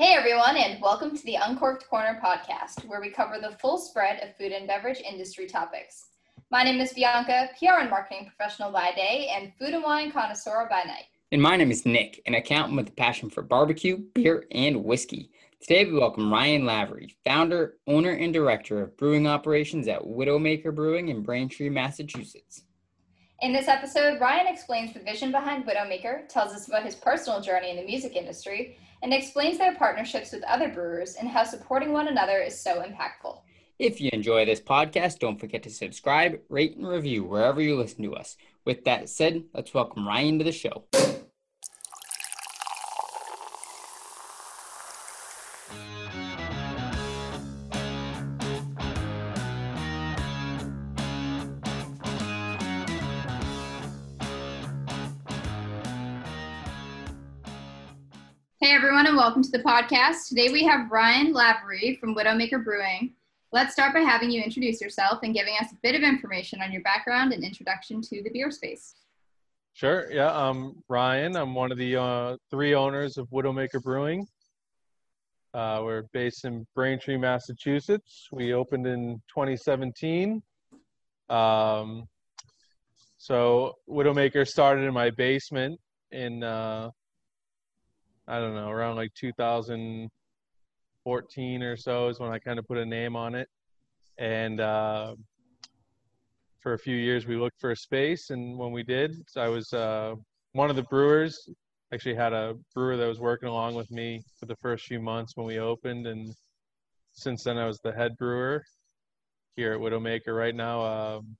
Hey everyone, and welcome to the Uncorked Corner podcast, where we cover the full spread of food and beverage industry topics. My name is Bianca, PR and marketing professional by day, and food and wine connoisseur by night. And my name is Nick, an accountant with a passion for barbecue, beer, and whiskey. Today we welcome Ryan Lavery, founder, owner, and director of brewing operations at Widowmaker Brewing in Braintree, Massachusetts. In this episode, Ryan explains the vision behind Widowmaker, tells us about his personal journey in the music industry, and explains their partnerships with other brewers and how supporting one another is so impactful. If you enjoy this podcast, don't forget to subscribe, rate, and review wherever you listen to us. With that said, let's welcome Ryan to the show. Hey everyone, and welcome to the podcast. Today we have Ryan Lavery from Widowmaker Brewing. Let's start by having you introduce yourself and giving us a bit of information on your background and introduction to the beer space. Sure. Yeah. I'm Ryan. I'm one of the uh, three owners of Widowmaker Brewing. Uh, we're based in Braintree, Massachusetts. We opened in 2017. Um, so Widowmaker started in my basement in uh, I don't know around like 2014 or so is when I kind of put a name on it, and uh, for a few years we looked for a space, and when we did, I was uh, one of the brewers. Actually, had a brewer that was working along with me for the first few months when we opened, and since then I was the head brewer here at Widowmaker. Right now, um,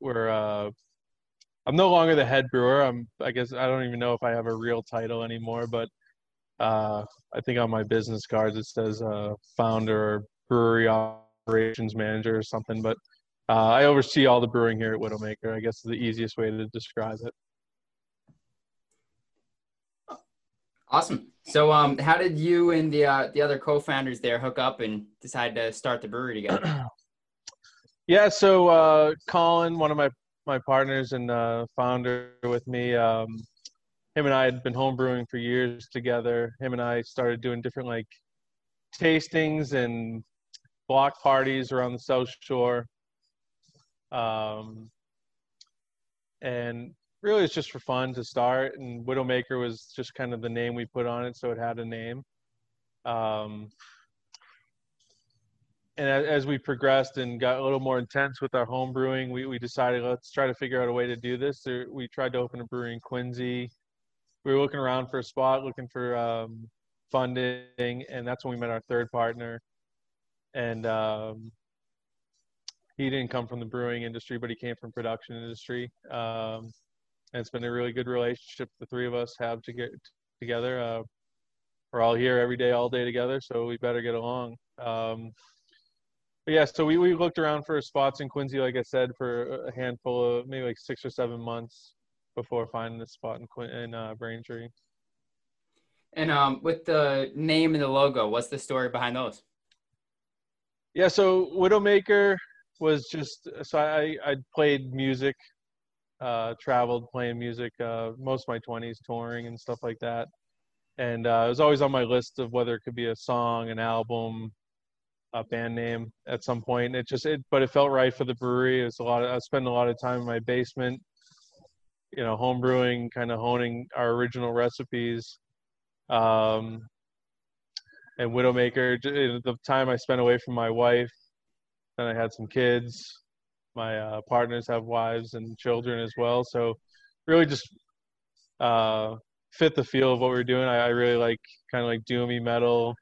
we're uh, I'm no longer the head brewer. I'm I guess I don't even know if I have a real title anymore, but uh, I think on my business cards it says uh, founder or brewery operations manager or something. But uh, I oversee all the brewing here at Widowmaker. I guess is the easiest way to describe it. Awesome. So, um, how did you and the uh, the other co-founders there hook up and decide to start the brewery together? yeah. So, uh, Colin, one of my my partners and uh, founder with me, um, him and I had been homebrewing for years together. Him and I started doing different like tastings and block parties around the South Shore. Um, and really it's just for fun to start and widowmaker was just kind of the name we put on it so it had a name um, and as we progressed and got a little more intense with our home brewing we, we decided let's try to figure out a way to do this we tried to open a brewery in quincy we were looking around for a spot looking for um, funding and that's when we met our third partner and um, he didn't come from the brewing industry but he came from production industry um, and it's been a really good relationship the three of us have to get together. Uh, we're all here every day, all day together, so we better get along. Um, but yeah, so we, we looked around for spots in Quincy, like I said, for a handful of maybe like six or seven months before finding this spot in Quin- in uh, Braintree. And um, with the name and the logo, what's the story behind those? Yeah, so Widowmaker was just so I I played music uh, traveled playing music uh, most of my 20s, touring and stuff like that. And uh, it was always on my list of whether it could be a song, an album, a band name at some point. It just, it, but it felt right for the brewery. It's a lot. Of, I spend a lot of time in my basement, you know, home brewing, kind of honing our original recipes. Um, and Widowmaker, the time I spent away from my wife, then I had some kids my uh, partners have wives and children as well. So really just uh, fit the feel of what we're doing. I, I really like kind of like doomy metal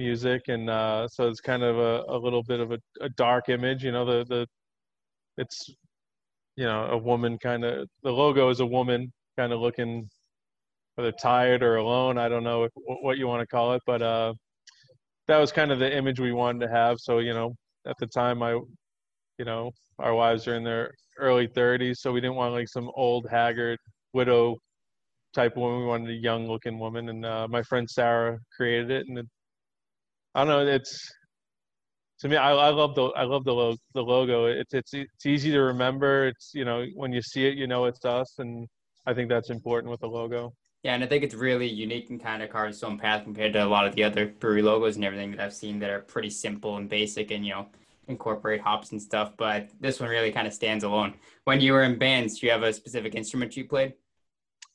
music, and uh, so it's kind of a, a little bit of a, a dark image. You know, the the it's you know a woman kind of the logo is a woman kind of looking whether tired or alone. I don't know if, what you want to call it, but uh, that was kind of the image we wanted to have. So you know, at the time I you know, our wives are in their early 30s, so we didn't want like some old, haggard widow type woman. We wanted a young looking woman, and uh, my friend Sarah created it. And it, I don't know, it's to me, I, I love the I love the lo- the logo. It's it's it's easy to remember. It's you know when you see it, you know it's us, and I think that's important with the logo. Yeah, and I think it's really unique and kind of carves its own path compared to a lot of the other brewery logos and everything that I've seen that are pretty simple and basic and, you know, incorporate hops and stuff. But this one really kind of stands alone. When you were in bands, do you have a specific instrument you played?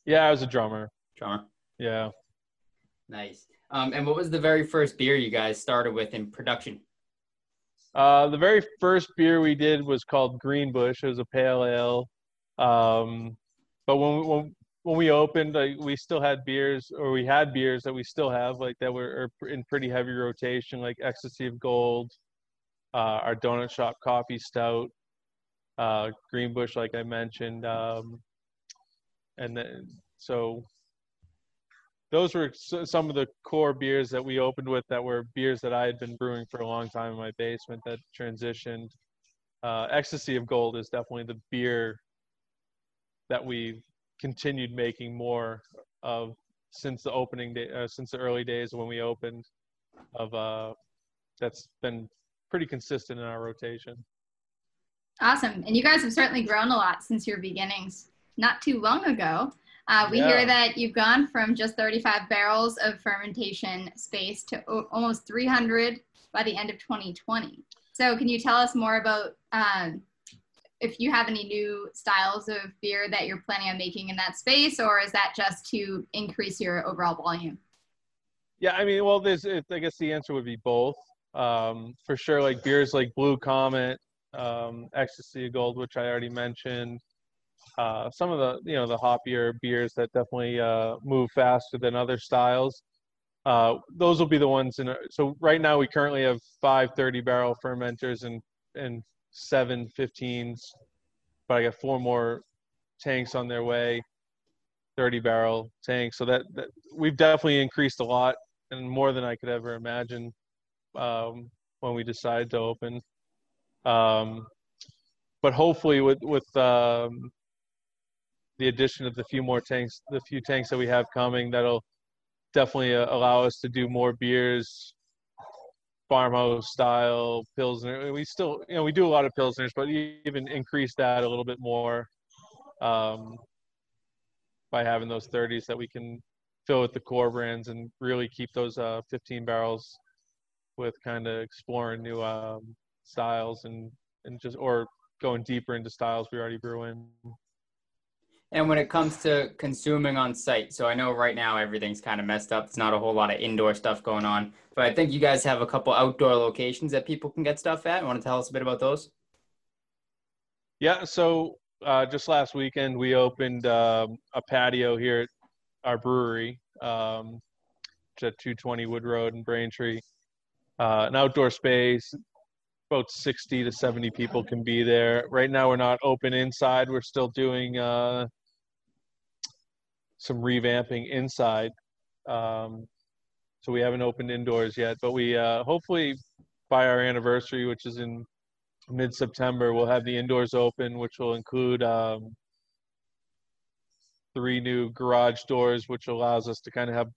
Yeah, I was a drummer. Drummer. Yeah. Nice. Um, and what was the very first beer you guys started with in production? Uh, the very first beer we did was called Greenbush. It was a pale ale. Um, but when, when when we opened, like we still had beers, or we had beers that we still have, like that were in pretty heavy rotation, like Ecstasy of Gold, uh, our Donut Shop Coffee Stout, uh, Green Bush, like I mentioned, um, and then so those were some of the core beers that we opened with that were beers that I had been brewing for a long time in my basement that transitioned. Uh, Ecstasy of Gold is definitely the beer that we've continued making more of since the opening day, uh, since the early days when we opened. Of uh, that's been pretty consistent in our rotation. Awesome, and you guys have certainly grown a lot since your beginnings. Not too long ago, uh, we yeah. hear that you've gone from just 35 barrels of fermentation space to o- almost 300 by the end of 2020. So, can you tell us more about um, if you have any new styles of beer that you're planning on making in that space, or is that just to increase your overall volume? Yeah, I mean, well, there's, I guess the answer would be both. Um, for sure, like beers like Blue Comet, um, Ecstasy of Gold, which I already mentioned. Uh, some of the, you know, the hoppier beers that definitely uh, move faster than other styles. Uh, those will be the ones in. So right now we currently have five 30 barrel fermenters and and seven 15s, but I got four more tanks on their way, 30 barrel tanks. So that, that we've definitely increased a lot and more than I could ever imagine um, when we decided to open. Um, but hopefully with with um, the addition of the few more tanks, the few tanks that we have coming, that'll definitely uh, allow us to do more beers farmhouse style pilsner. We still, you know, we do a lot of pilsners, but even increase that a little bit more um, by having those 30s that we can fill with the core brands and really keep those uh, 15 barrels with kind of exploring new um, styles and and just or going deeper into styles we already brew in. And when it comes to consuming on site, so I know right now everything's kind of messed up. It's not a whole lot of indoor stuff going on, but I think you guys have a couple outdoor locations that people can get stuff at. Want to tell us a bit about those? Yeah. So uh, just last weekend we opened um, a patio here at our brewery, um, at 220 Wood Road in Braintree. Uh, an outdoor space, about 60 to 70 people can be there. Right now, we're not open inside. We're still doing uh, some revamping inside. Um, so we haven't opened indoors yet, but we uh, hopefully by our anniversary, which is in mid-September, we'll have the indoors open, which will include um, three new garage doors, which allows us to kind of have.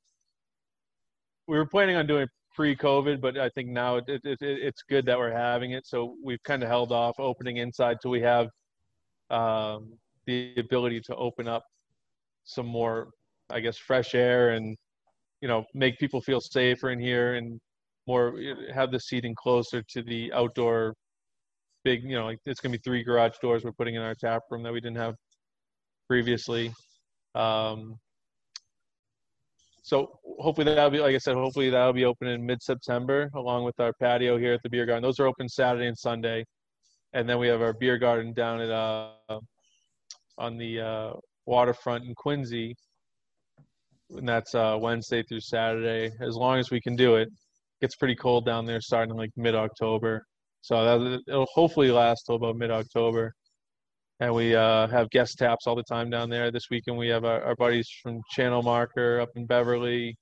We were planning on doing pre-COVID, but I think now it, it, it, it's good that we're having it. So we've kind of held off opening inside till we have um, the ability to open up some more, I guess, fresh air and you know make people feel safer in here and more have the seating closer to the outdoor big you know like it's going to be three garage doors we're putting in our tap room that we didn't have previously um, so hopefully that'll be like i said hopefully that'll be open in mid-september along with our patio here at the beer garden. Those are open saturday and sunday. And then we have our beer garden down at uh, on the uh, waterfront in Quincy, and that's uh, Wednesday through Saturday. As long as we can do it, it gets pretty cold down there starting like mid October, so that, it'll hopefully last till about mid October. And we uh, have guest taps all the time down there. This weekend we have our, our buddies from Channel Marker up in Beverly.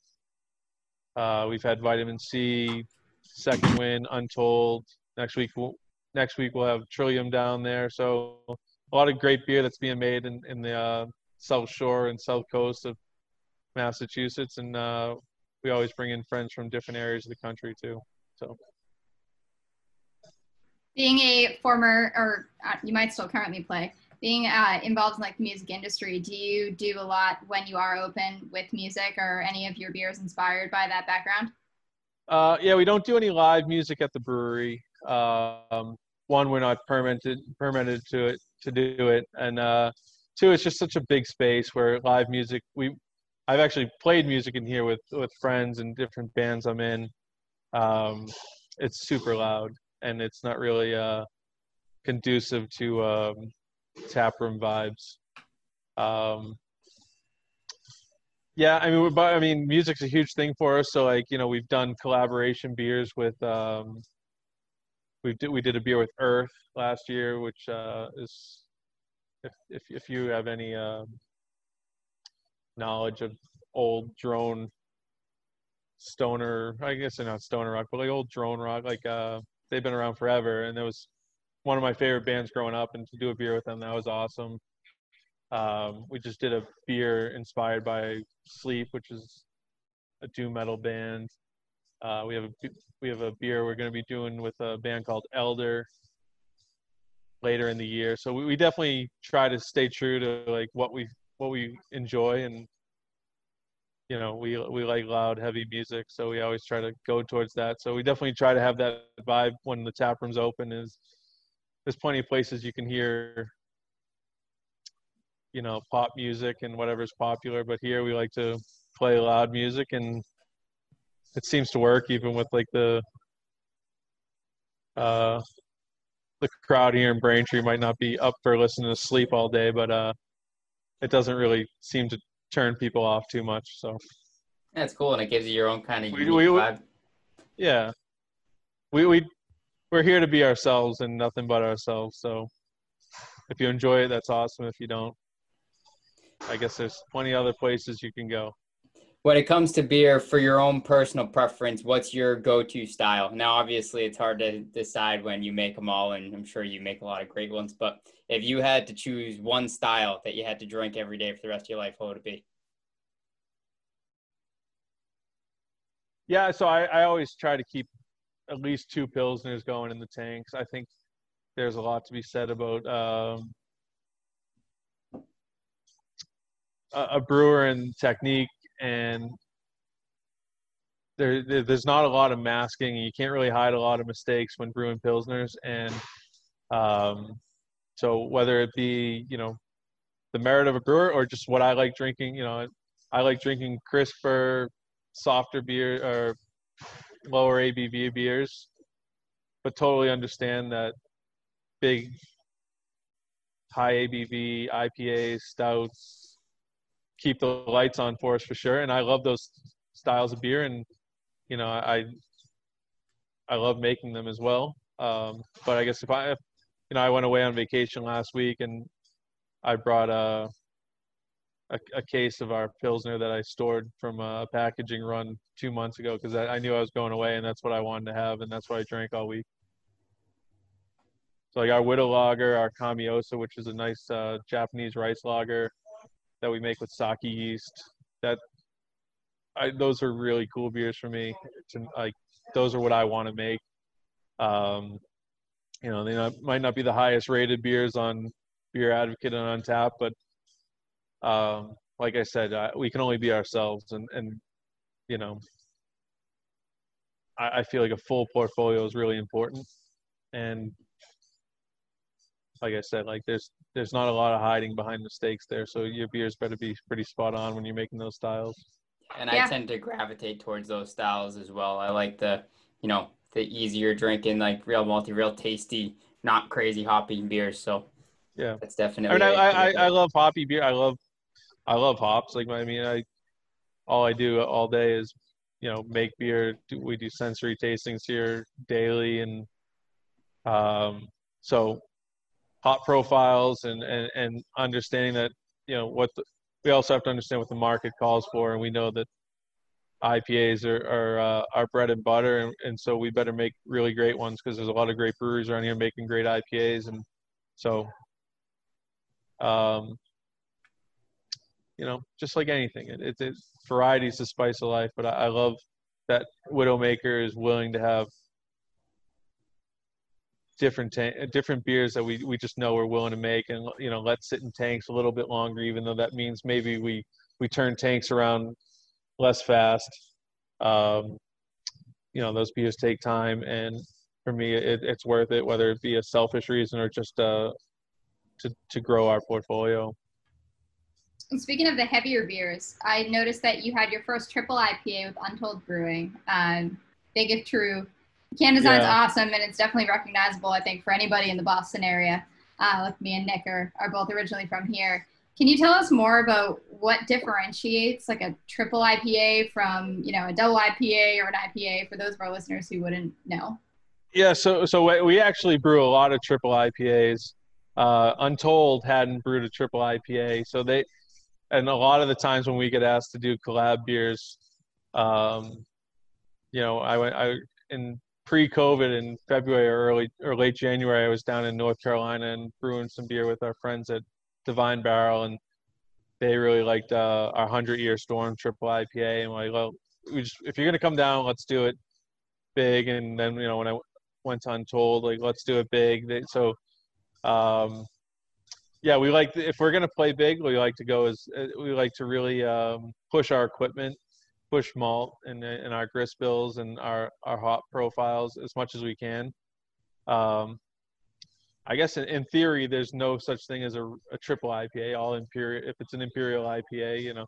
Uh, we've had Vitamin Sea, Second Wind, Untold. Next week, we'll, next week we'll have Trillium down there. So a lot of great beer that's being made in, in the uh, South Shore and South Coast of Massachusetts, and uh, we always bring in friends from different areas of the country too. So, being a former, or uh, you might still currently play, being uh, involved in like the music industry, do you do a lot when you are open with music or any of your beers inspired by that background? Uh, yeah, we don't do any live music at the brewery. Um, one, we're not permitted permitted to it to do it, and uh, two, it's just such a big space where live music. We, I've actually played music in here with with friends and different bands I'm in. Um, it's super loud, and it's not really uh, conducive to um, taproom vibes. Um, yeah, I mean, I mean, music's a huge thing for us. So like, you know, we've done collaboration beers with. Um, we did we did a beer with Earth last year, which uh, is, if if if you have any uh, knowledge of old drone stoner, I guess they're not stoner rock, but like old drone rock, like uh, they've been around forever, and it was one of my favorite bands growing up, and to do a beer with them, that was awesome. Um, we just did a beer inspired by Sleep, which is a doom metal band. Uh, we have a we have a beer we're going to be doing with a band called Elder later in the year. So we, we definitely try to stay true to like what we what we enjoy and you know we we like loud heavy music so we always try to go towards that. So we definitely try to have that vibe when the tap room's open is there's plenty of places you can hear you know pop music and whatever's popular but here we like to play loud music and it seems to work even with like the uh the crowd here in Braintree might not be up for listening to sleep all day but uh it doesn't really seem to turn people off too much so. That's cool, and it gives you your own kind of We- unique we- vibe. yeah. We we we're here to be ourselves and nothing but ourselves so. If you enjoy it that's awesome. If you don't i guess there's plenty other places you can go When it comes to beer, for your own personal preference, what's your go-to style? Now, obviously, it's hard to decide when you make them all, and I'm sure you make a lot of great ones. But if you had to choose one style that you had to drink every day for the rest of your life, what would it be? yeah so i, I always try to keep at least two pilsners going in the tanks i think there's a lot to be said about um, a, a brewer and technique and there, there- there's not a lot of masking you can't really hide a lot of mistakes when brewing pilsners and um, so whether it be you know the merit of a brewer or just what i like drinking you know i like drinking crisper softer beer or lower abv beers but totally understand that big high abv ipas stouts keep the lights on for us for sure. And i love those styles of beer. And you know i i love making them as well. Um, but i guess if i you know i went away on vacation last week and i brought a a, a case of our pilsner that i stored from a packaging run two months ago because I, I knew i was going away and that's what i wanted to have and that's what i drank all week. So like our widow lager our kamiosa which is a nice uh, japanese rice lager that we make with sake yeast. That I, those are really cool beers for me. To like those are what i want to make. Um you know they not, might not be the highest rated beers on BeerAdvocate and Untappd but um like i said uh, we can only be ourselves and and you know I, I feel like a full portfolio is really important. And like i said like there's there's not a lot of hiding behind mistakes there so your beers better be pretty spot on when you're making those styles And Yeah. I tend to gravitate towards those styles as well. I like the, you know, the easier drinking, like real malty, real tasty, not crazy hoppy beers. So Yeah. that's definitely. I mean, I, a- I, I- I love hoppy beer. I love, I love hops. Like, I mean, I, all I do all day is, you know, make beer. We do sensory tastings here daily, and um, so hop profiles and, and and understanding that, you know, what the, we also have to understand what the market calls for, and we know that IPAs are are uh, our bread and butter, and, and so we better make really great ones because there's a lot of great breweries around here making great IPAs, and so um, you know, just like anything, it, it, it variety is the spice of life. But I, I love that Widowmaker is willing to have different ta- different beers that we we just know we're willing to make and you know let sit in tanks a little bit longer even though that means maybe we we turn tanks around less fast um, you know those beers take time and for me it, it's worth it whether it be a selfish reason or just uh, to to grow our portfolio and speaking of the heavier beers, I noticed that you had your first triple IPA with Untold Brewing. Um, Big if true. Can design's yeah. awesome, and it's definitely recognizable. I think for anybody in the Boston area, uh, like me and Nick are, are both originally from here. Can you tell us more about what differentiates like a triple IPA from you know a double IPA or an IPA for those of our listeners who wouldn't know? Yeah, so so we actually brew a lot of triple IPAs. Uh, Untold hadn't brewed a triple IPA, so they and a lot of the times when we get asked to do collab beers, um, you know, I went I in pre-COVID in February or early or late January, I was down in North Carolina and brewing some beer with our friends at Divine Barrel, and they really liked uh, our Hundred Year Storm Triple IPA, and like, well, we just if you're gonna come down, let's do it big. And then you know when I went to Untold, like let's do it big. They, so um, yeah, we like if we're gonna play big, we like to go as uh, we like to really um, push our equipment, push malt in in our grist bills and our our hop profiles as much as we can. Um, I guess in, in theory, there's no such thing as a, a triple IPA. All imperial, if it's an imperial IPA, you know.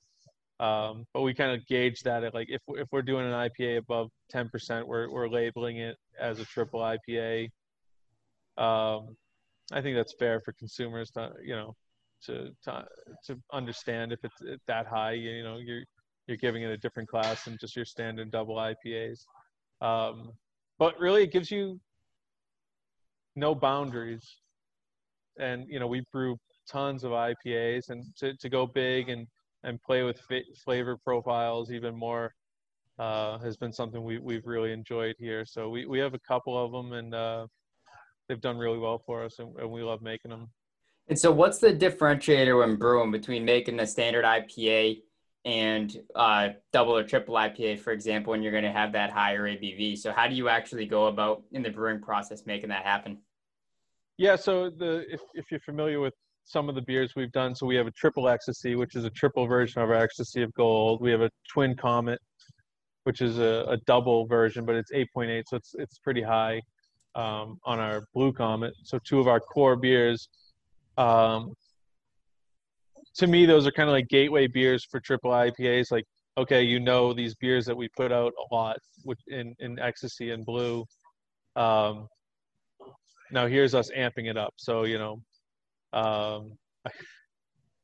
Um, but we kind of gauge that at like if if we're doing an IPA above 10%, we're we're labeling it as a triple IPA. Um, I think that's fair for consumers to you know to to, to understand if it's that high. You know, you're you're giving it a different class than just your standard double IPAs. Um, but really, it gives you no boundaries. And you know, we brew tons of IPAs, and to, to go big and and play with flavor profiles even more uh, has been something we we've really enjoyed here. So we we have a couple of them, and uh, they've done really well for us, and, and we love making them. And so, what's the differentiator when brewing between making a standard IPA and uh, double or triple IPA, for example, and you're going to have that higher ABV? So, how do you actually go about in the brewing process making that happen? Yeah, so the if if you're familiar with some of the beers we've done, so we have a triple ecstasy, which is a triple version of our ecstasy of gold. We have a twin comet, which is a, a double version, but it's 8.8, so it's it's pretty high um, on our Blue Comet. So two of our core beers. Um, to me, those are kind of like gateway beers for triple IPAs. Like, okay, you know these beers that we put out a lot with, in in Ecstasy and Blue. Um, now here's us amping it up. So you know, um,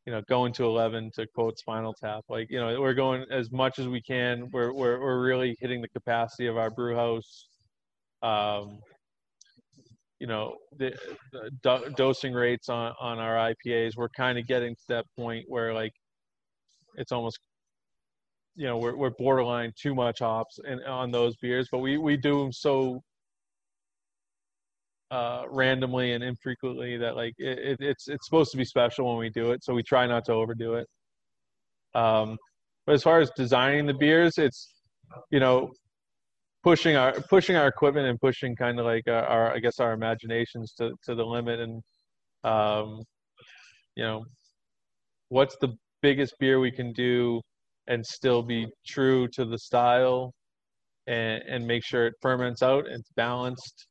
you know, going to 11 to quote Spinal Tap. Like you know, we're going as much as we can. We're we're we're really hitting the capacity of our brew house. Um, you know the, the do- dosing rates on on our IPAs we're kind of getting to that point where like it's almost you know we're we're borderline too much hops and on those beers but we we do them so uh, randomly and infrequently that like it, it, it's it's supposed to be special when we do it so we try not to overdo it. Um, but as far as designing the beers it's you know pushing our pushing our equipment and pushing kind of like our, our, I guess our imaginations to to the limit and um, you know what's the biggest beer we can do and still be true to the style and and make sure it ferments out and it's balanced.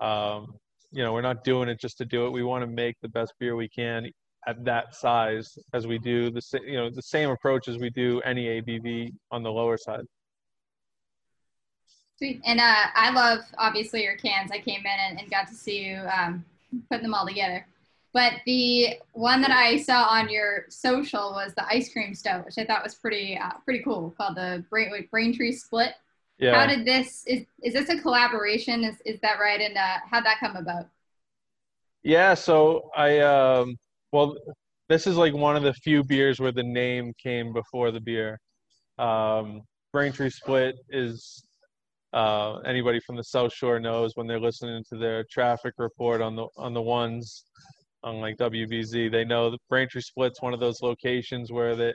Um, you know we're not doing it just to do it. We want to make the best beer we can at that size as we do the you know the same approach as we do any ABV on the lower side Sweet. And uh, I love obviously your cans. I came in and, and got to see you um, putting them all together. But the one that I saw on your social was the ice cream stove, which I thought was pretty uh, pretty cool, called the Brain, Braintree Split. Yeah. How did this is is this a collaboration? Is is that right? And uh, how'd that come about? Yeah. So I um well this is like one of the few beers where the name came before the beer. Um, Braintree Split is uh, anybody from the South Shore knows when they're listening to their traffic report on the on the ones on like WBZ, they know the Braintree Split's one of those locations where the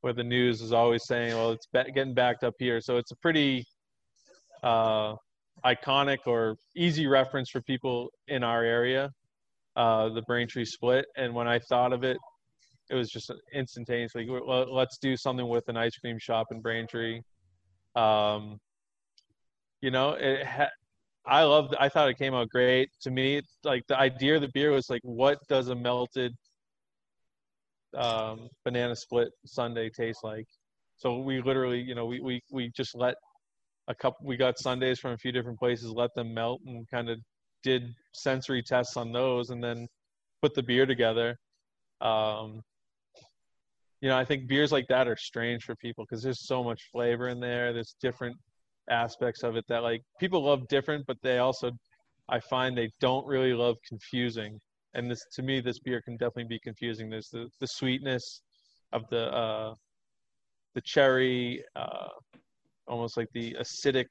where the news is always saying, well, it's getting backed up here. So it's a pretty uh, iconic or easy reference for people in our area, uh, the Braintree split. And when I thought of it, it was just instantaneously let's do something with an ice cream shop in Braintree. Um, you know, it ha- I loved. I thought it came out great. To me, like the idea of the beer was like, what does a melted um, banana split sundae taste like? So we literally, you know, we we we just let a couple. We got sundaes from a few different places, let them melt, and kind of did sensory tests on those, and then put the beer together. Um, you know, I think beers like that are strange for people because there's so much flavor in there. There's different aspects of it that like people love different, but they also, I find they don't really love confusing. And this, to me, this beer can definitely be confusing. There's the, the sweetness of the, uh, the cherry, uh, almost like the acidic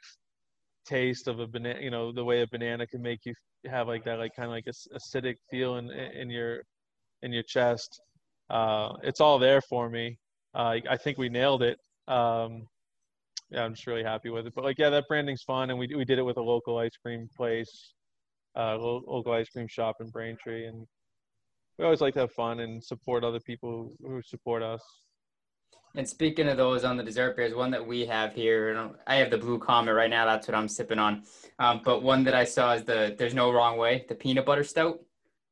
taste of a banana, you know, the way a banana can make you have like that, like kind of like a acidic feel in, in your, in your chest. Uh, it's all there for me. Uh, I think we nailed it. Um, yeah, I'm just really happy with it. But like, yeah, that branding's fun, and we we did it with a local ice cream place, uh, local ice cream shop in Braintree, and we always like to have fun and support other people who support us. And speaking of those on the dessert beers, one that we have here, I have the Blue Comet right now. That's what I'm sipping on. Um, but one that I saw is the There's No Wrong Way, the peanut butter stout.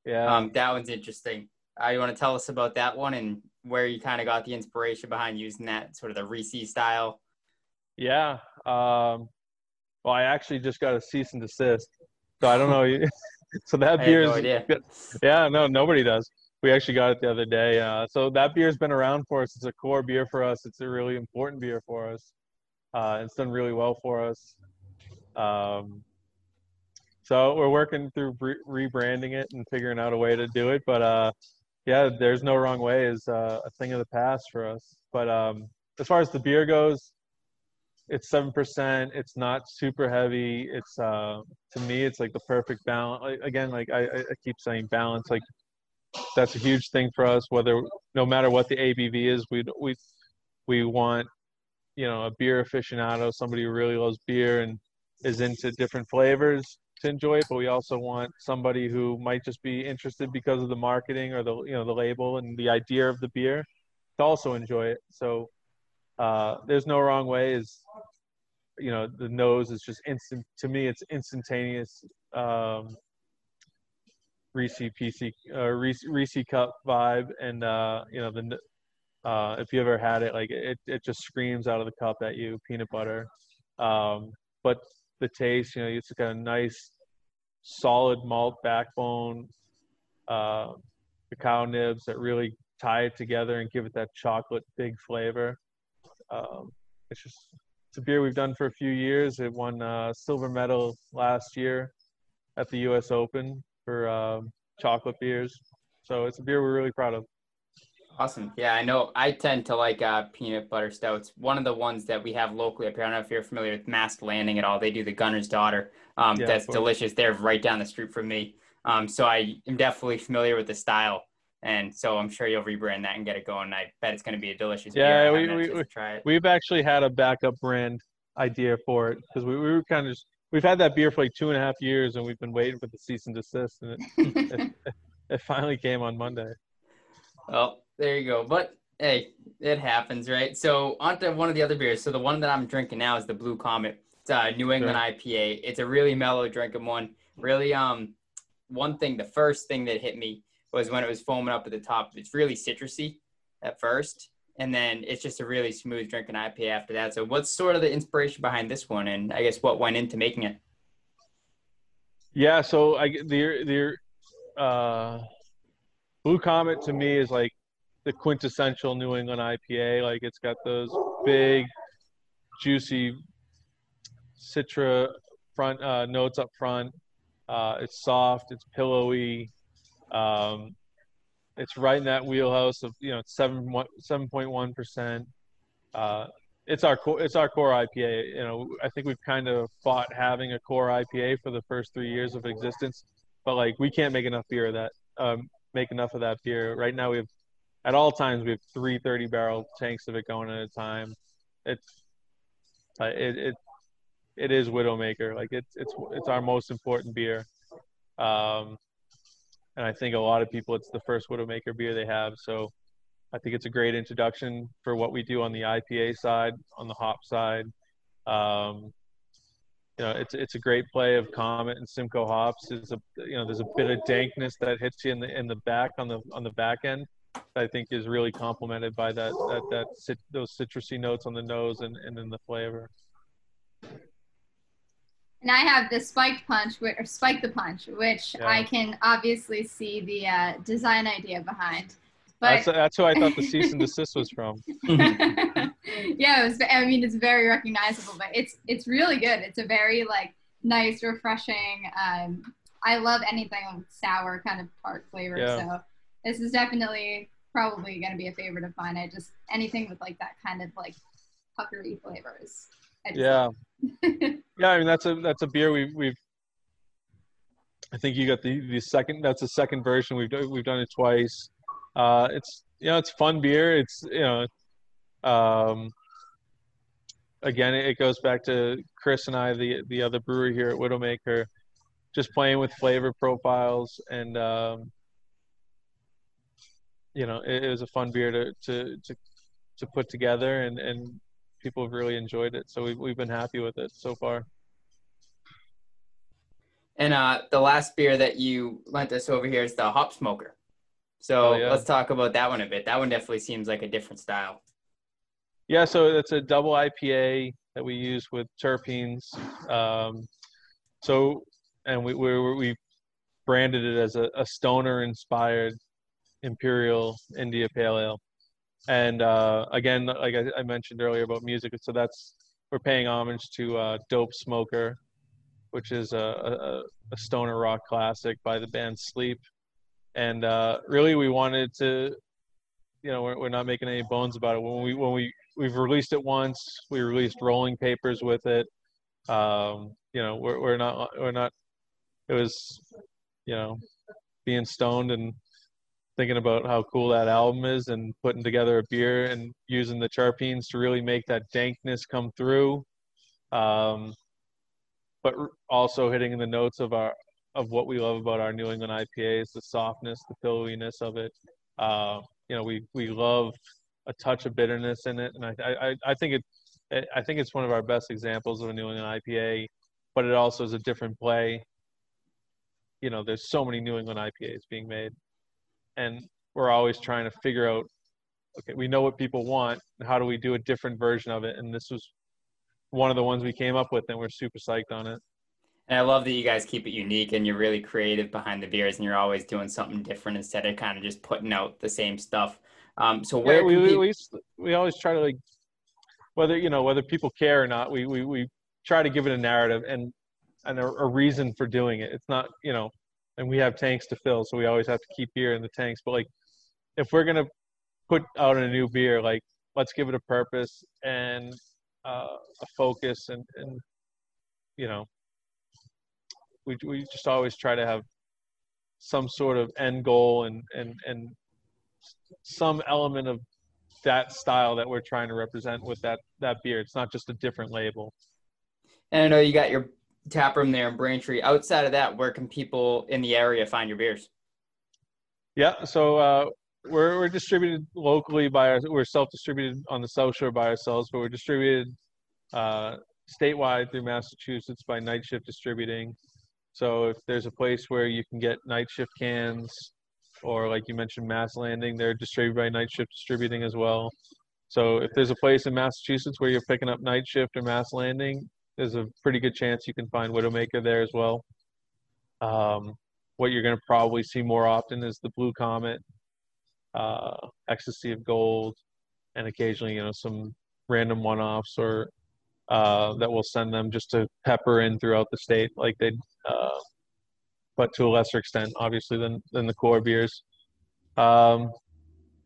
Yeah. Um, that one's interesting. Uh, you want to tell us about that one and where you kind of got the inspiration behind using that sort of the Reese style yeah. Um, well, I actually just got a cease and desist, so I don't know. so that beer no is yeah, no, nobody does. We actually got it the other day. Uh, so that beer's been around for us. It's a core beer for us. It's a really important beer for us. Uh, it's done really well for us. Um, so we're working through re- rebranding it and figuring out a way to do it. But uh, yeah, there's no wrong way is uh, a thing of the past for us. But um, as far as the beer goes, it's seven percent. It's not super heavy. It's uh to me, it's like the perfect balance. Again, like I, I keep saying, balance. Like that's a huge thing for us. Whether no matter what the ABV is, we we we want you know a beer aficionado, somebody who really loves beer and is into different flavors to enjoy it. But we also want somebody who might just be interested because of the marketing or the you know the label and the idea of the beer to also enjoy it. So uh, there's no wrong way is you know the nose is just instant to me it's instantaneous um Reese PC uh, Reese, Reese cup vibe. And uh you know the uh if you ever had it like it it just screams out of the cup at you peanut butter. Um but the taste you know it's got a nice solid malt backbone uh cacao nibs that really tie it together and give it that chocolate big flavor um, it's just it's a beer we've done for a few years. It won uh, silver medal last year at the U.S. Open for um, chocolate beers. So it's a beer we're really proud of. Awesome. Yeah, I know. I tend to like uh, peanut butter stouts. One of the ones that we have locally up here. I don't know if you're familiar with Mast Landing at all. They do the Gunner's Daughter. Um, yeah, that's delicious. They're right down the street from me. Um, so I am definitely familiar with the style. And so I'm sure you'll rebrand that and get it going. I bet it's going to be a delicious yeah, beer. Yeah, we, we, it. we've actually had a backup brand idea for it because we, we were kind of just, we've had that beer for like two and a half years and we've been waiting for the cease and desist and it, it, it finally came on Monday. Well, there you go. But hey, it happens, right? So on to one of the other beers. So the one that I'm drinking now is the Blue Comet. It's a New England sure. IPA. It's a really mellow drinking one. Really, um, one thing, the first thing that hit me was when it was foaming up at the top. It's really citrusy at first, and then it's just a really smooth drinking IPA after that. So, what's sort of the inspiration behind this one, and I guess what went into making it? Yeah, so I the the uh, Blue Comet to me is like the quintessential New England IPA. Like it's got those big, juicy citra front uh, notes up front. Uh, it's soft. It's pillowy. Um, it's right in that wheelhouse of you know seven seven point one percent. Uh, it's our core. It's our core IPA. You know, I think we've kind of fought having a core IPA for the first three years of existence, but like we can't make enough beer of that. Um, make enough of that beer. Right now we have, at all times we have three 30 barrel tanks of it going at a time. It's, uh, it, it it is Widowmaker. Like it's it's it's our most important beer. Um, and I think a lot of people, it's the first Widowmaker beer they have. So I think it's a great introduction for what we do on the IPA side, on the hop side. Um, you know, it's it's a great play of Comet and Simcoe hops. There's a you know there's a bit of dankness that hits you in the in the back on the on the back end. I think is really complemented by that that that those citrusy notes on the nose and and in the flavor. And I have the spiked punch, or spike the punch, which Yeah. I can obviously see the uh, design idea behind. But That's that's who I thought the cease and desist was from. yeah, it was, I mean, it's very recognizable, but it's it's really good. It's a very like nice, refreshing. Um, I love anything with sour kind of tart flavor. Yeah. So this is definitely probably going to be a favorite of mine. I just anything with like that kind of like puckery flavors. Yeah. Yeah, I mean that's a that's a beer we've we've. I think you got the the second. That's the second version. We've done, we've done it twice. Uh, it's you know it's fun beer. It's you know, um, again it goes back to Chris and I, the the other brewer here at Widowmaker, just playing with flavor profiles and um, you know it, it was a fun beer to to to to put together and and people have really enjoyed it. So we've we've been happy with it so far. And uh, the last beer that you lent us over here is the Hop Smoker. So Oh, yeah. let's talk about that one a bit. That one definitely seems like a different style. Yeah, so it's a double IPA that we use with terpenes. Um, so, and we we we branded it as a, a stoner-inspired Imperial India Pale Ale. And uh, again, like I, I mentioned earlier about music, so that's we're paying homage to uh, Dope Smoker, which is a, a, a stoner rock classic by the band Sleep. And uh, really, we wanted to, you know, we're, we're not making any bones about it. When we when we we've released it once, we released rolling papers with it. Um, you know, we're we're not we're not. It was, you know, being stoned and thinking about how cool that album is and putting together a beer and using the terpenes to really make that dankness come through um, but also hitting the notes of our of what we love about our New England IPAs, the softness, the pillowiness of it. Uh, you know, we we love a touch of bitterness in it, and I I, I think it I think it's one of our best examples of a New England IPA, but it also is a different play. You know, there's so many New England IPAs being made, and we're always trying to figure out. Okay, we know what people want. How do we do a different version of it? And this was one of the ones we came up with, and we're super psyched on it. And I love that you guys keep it unique and you're really creative behind the beers and you're always doing something different instead of kind of just putting out the same stuff. Um, so where yeah, we, we, we, we always try to like whether you know whether people care or not we, we, we try to give it a narrative and and a, a reason for doing it it's not you know and we have tanks to fill so we always have to keep beer in the tanks but like if we're gonna put out a new beer like let's give it a purpose and uh, a focus and and you know we, we just always try to have some sort of end goal and and and some element of that style that we're trying to represent with that that beer. It's not just a different label. and I know you got your tap room there in Braintree. Outside of that, where can people in the area find your beers? Yeah, so uh, we're we're distributed locally by our, we're self-distributed on the South Shore by ourselves, but we're distributed uh, statewide through Massachusetts by Night Shift Distributing. So if there's a place where you can get Night Shift cans, or like you mentioned, Mast Landing, they're distributed by Night Shift Distributing as well. So if there's a place in Massachusetts where you're picking up Night Shift or Mast Landing, there's a pretty good chance you can find Widowmaker there as well. Um, what you're going to probably see more often is the Blue Comet, uh, Ecstasy of Gold, and occasionally, you know, some random one-offs or uh, that we'll send them just to pepper in throughout the state, like they, uh, but to a lesser extent, obviously, than than the core beers. Um,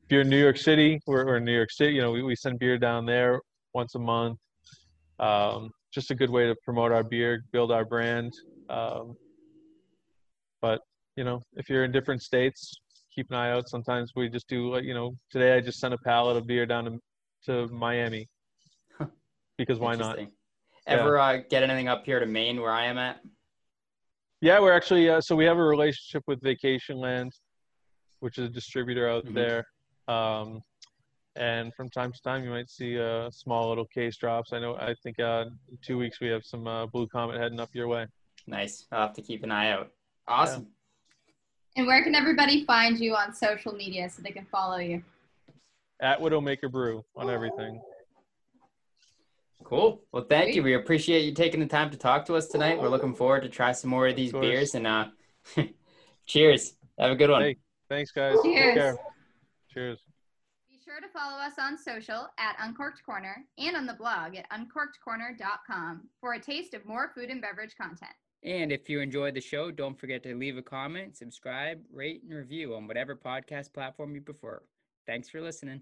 if you're in New York City, we're, we're in New York City. You know, we, we send beer down there once a month. Um, just a good way to promote our beer, build our brand. Um, but you know, if you're in different states, keep an eye out. Sometimes we just do you know, today I just sent a pallet of beer down to, to Miami because why not? Ever uh, get anything up here to Maine where I am at? Yeah, we're actually uh, so we have a relationship with Vacationland, which is a distributor out Mhm. there. Um, and from time to time, you might see uh, small little case drops. I know. I think uh, in two weeks we have some uh, Blue Comet heading up your way. Nice. I'll have to keep an eye out. Awesome. And where can everybody find you on social media so they can follow you? At Widowmaker Brew on everything. Cool. Well, thank Sweet. you. We appreciate you taking the time to talk to us tonight. We're looking forward to try some more of these course. beers and uh, cheers. Have a good one. Hey, thanks guys. Take Cheers. care. Cheers. Sure to follow us on social at Uncorked Corner and on the blog at uncorkedcorner.com for a taste of more food and beverage content. And if you enjoyed the show, don't forget to leave a comment, subscribe, rate, and review on whatever podcast platform you prefer. Thanks for listening.